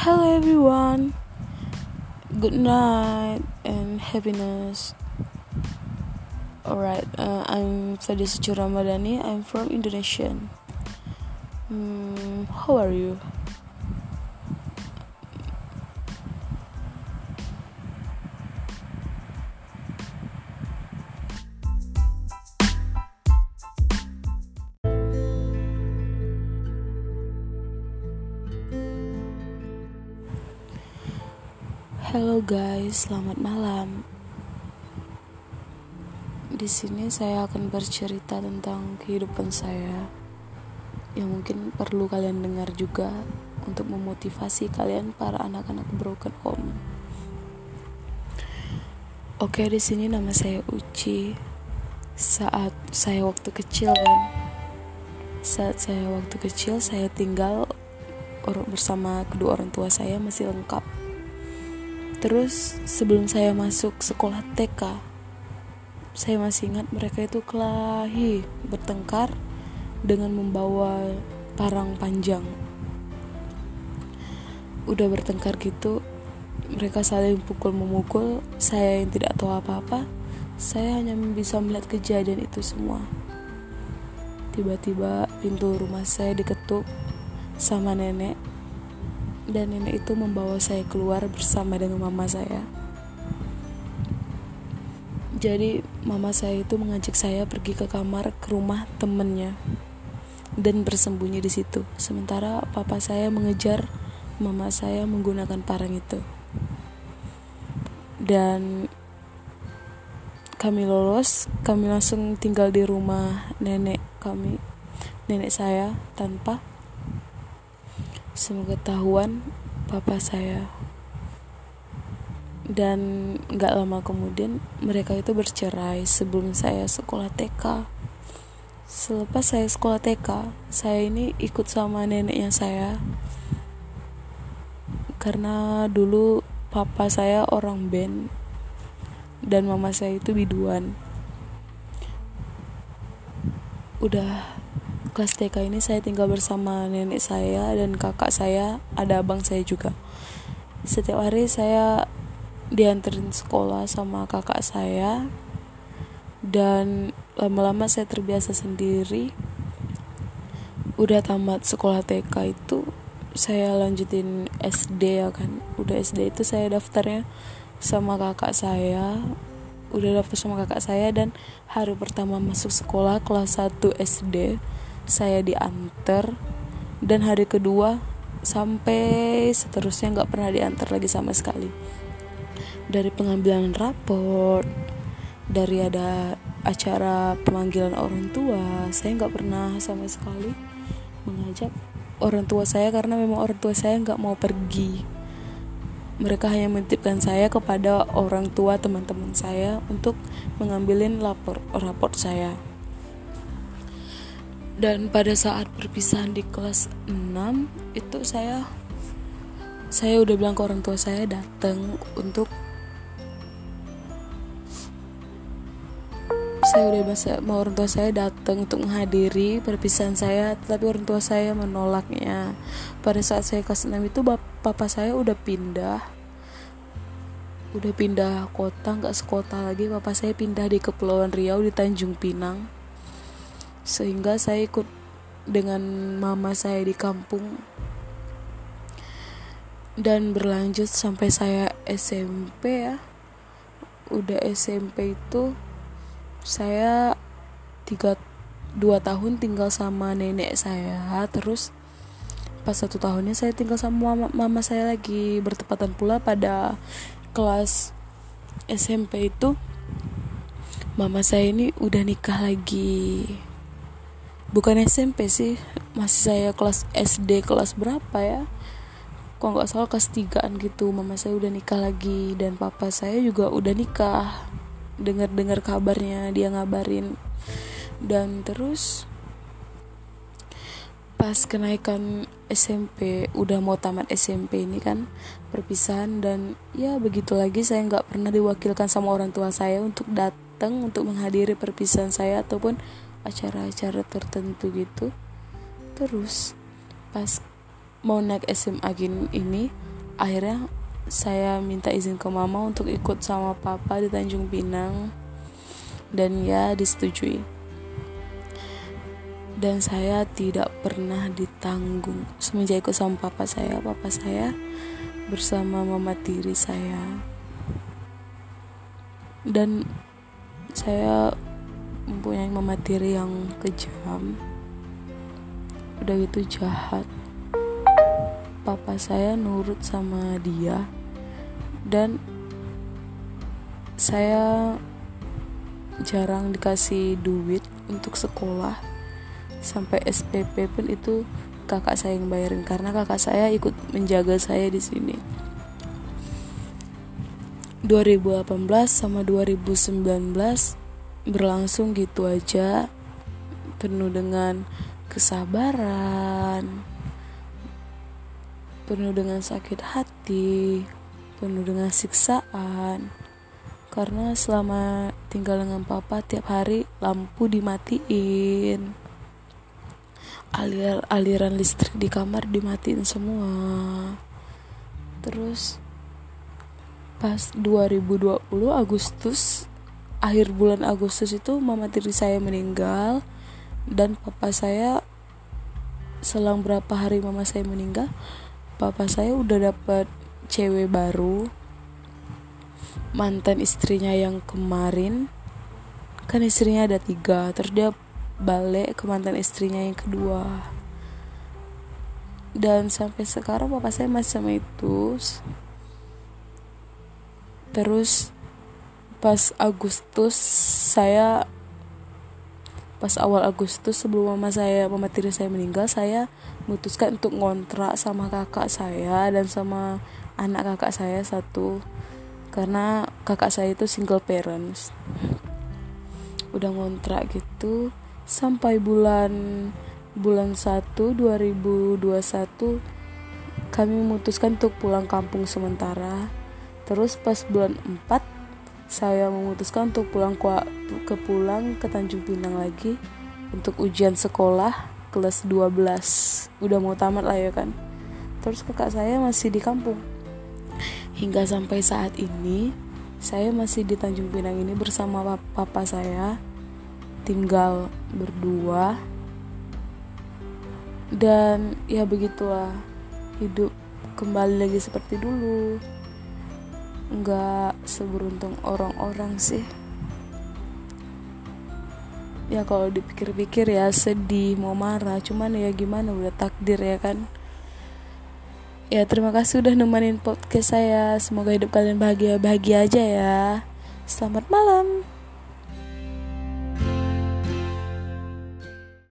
Hello everyone. Good night and happiness. Alright, uh, I'm Fadi Suci Ramadhani. I'm from Indonesia. Hmm, how are you? Halo guys, selamat malam. Di sini saya akan bercerita tentang kehidupan saya yang mungkin perlu kalian dengar juga untuk memotivasi kalian para anak-anak broken home. Oke, di sini nama saya Uci. Saat saya waktu kecil kan, saat saya waktu kecil saya tinggal bersama kedua orang tua saya masih lengkap Terus sebelum saya masuk sekolah TK, saya masih ingat mereka itu kelahi bertengkar dengan membawa parang panjang. Udah bertengkar gitu, mereka saling pukul memukul. Saya yang tidak tahu apa-apa, saya hanya bisa melihat kejadian itu semua. Tiba-tiba pintu rumah saya diketuk sama nenek dan nenek itu membawa saya keluar bersama dengan mama saya. Jadi mama saya itu mengajak saya pergi ke kamar ke rumah temennya dan bersembunyi di situ. Sementara papa saya mengejar mama saya menggunakan parang itu. Dan kami lolos, kami langsung tinggal di rumah nenek kami, nenek saya tanpa ketahuan papa saya. Dan gak lama kemudian mereka itu bercerai sebelum saya sekolah TK selepas saya sekolah TK saya ini ikut sama neneknya saya. Karena dulu papa saya orang band dan mama saya itu biduan. Udah kelas TK ini saya tinggal bersama nenek saya dan kakak saya, ada abang saya juga. Setiap hari saya dianterin sekolah sama kakak saya dan lama-lama saya terbiasa sendiri. Udah tamat sekolah TK itu saya lanjutin SD ya kan. Udah SD itu saya daftarnya sama kakak saya udah daftar sama kakak saya dan hari pertama masuk sekolah kelas 1 SD saya diantar dan hari kedua sampai seterusnya nggak pernah diantar lagi sama sekali. Dari pengambilan raport dari ada acara pemanggilan orang tua saya nggak pernah sama sekali mengajak orang tua saya karena memang orang tua saya nggak mau pergi. Mereka hanya menitipkan saya kepada orang tua teman-teman saya untuk mengambilin lapor raport saya dan pada saat perpisahan di kelas 6 itu saya saya udah bilang ke orang tua saya datang untuk saya udah masa mau orang tua saya datang untuk menghadiri perpisahan saya tapi orang tua saya menolaknya. Pada saat saya kelas 6 itu papa saya udah pindah. Udah pindah kota nggak sekota lagi. Papa saya pindah di kepulauan Riau di Tanjung Pinang sehingga saya ikut dengan mama saya di kampung. Dan berlanjut sampai saya SMP ya. Udah SMP itu saya tiga dua tahun tinggal sama nenek saya. Terus pas satu tahunnya saya tinggal sama mama, mama saya lagi bertepatan pula pada kelas SMP itu mama saya ini udah nikah lagi bukan SMP sih. Masih saya kelas SD kelas berapa ya? Kok nggak salah kelas tigaan gitu. Mama saya udah nikah lagi dan papa saya juga udah nikah. Dengar dengar kabarnya dia ngabarin. Dan terus pas kenaikan SMP udah mau tamat SMP ini kan perpisahan. Dan ya begitu lagi saya nggak pernah diwakilkan sama orang tua saya untuk datang untuk menghadiri perpisahan saya ataupun acara-acara tertentu gitu. Terus pas mau naik SMA gini ini akhirnya saya minta izin ke mama untuk ikut sama papa di Tanjung Pinang. Dan ya disetujui. Dan saya tidak pernah ditanggung. Semenjak ikut sama papa saya papa saya bersama mama tiri saya. Dan saya mempunyai mama tiri yang kejam. Udah gitu jahat. Papa saya nurut sama dia. Dan saya jarang dikasih duit untuk sekolah. Sampai SPP pun itu kakak saya yang bayarin karena kakak saya ikut menjaga saya di sini. 2018 sama 2019 berlangsung gitu aja penuh dengan kesabaran penuh dengan sakit hati penuh dengan siksaan. Karena selama tinggal dengan papa tiap hari lampu dimatiin. Alir aliran listrik di kamar dimatiin semua. Terus pas 2020 Agustus akhir bulan Agustus itu mama tiri saya meninggal dan papa saya selang berapa hari mama saya meninggal papa saya udah dapat cewek baru mantan istrinya yang kemarin. Kan istrinya ada tiga terus dia balik ke mantan istrinya yang kedua. Dan sampai sekarang papa saya masih sama itu. Terus pas Agustus saya pas awal Agustus sebelum mama saya mama tiri saya meninggal saya memutuskan untuk ngontrak sama kakak saya dan sama anak kakak saya satu. Karena kakak saya itu single parents. Udah ngontrak gitu sampai bulan bulan 1 2021 kami memutuskan untuk pulang kampung sementara. Terus pas bulan 4 saya memutuskan untuk pulang ke, pulang ke Tanjung Pinang lagi untuk ujian sekolah kelas 12 udah mau tamat lah ya kan. Terus kakak saya masih di kampung. Hingga sampai saat ini saya masih di Tanjung Pinang ini bersama papa saya. Tinggal berdua. Dan ya begitulah hidup kembali lagi seperti dulu nggak seberuntung orang-orang sih. Ya kalau dipikir-pikir ya sedih mau marah cuman ya gimana udah takdir ya kan. Ya terima kasih udah nemenin podcast saya. Semoga hidup kalian bahagia bahagia aja ya. Selamat malam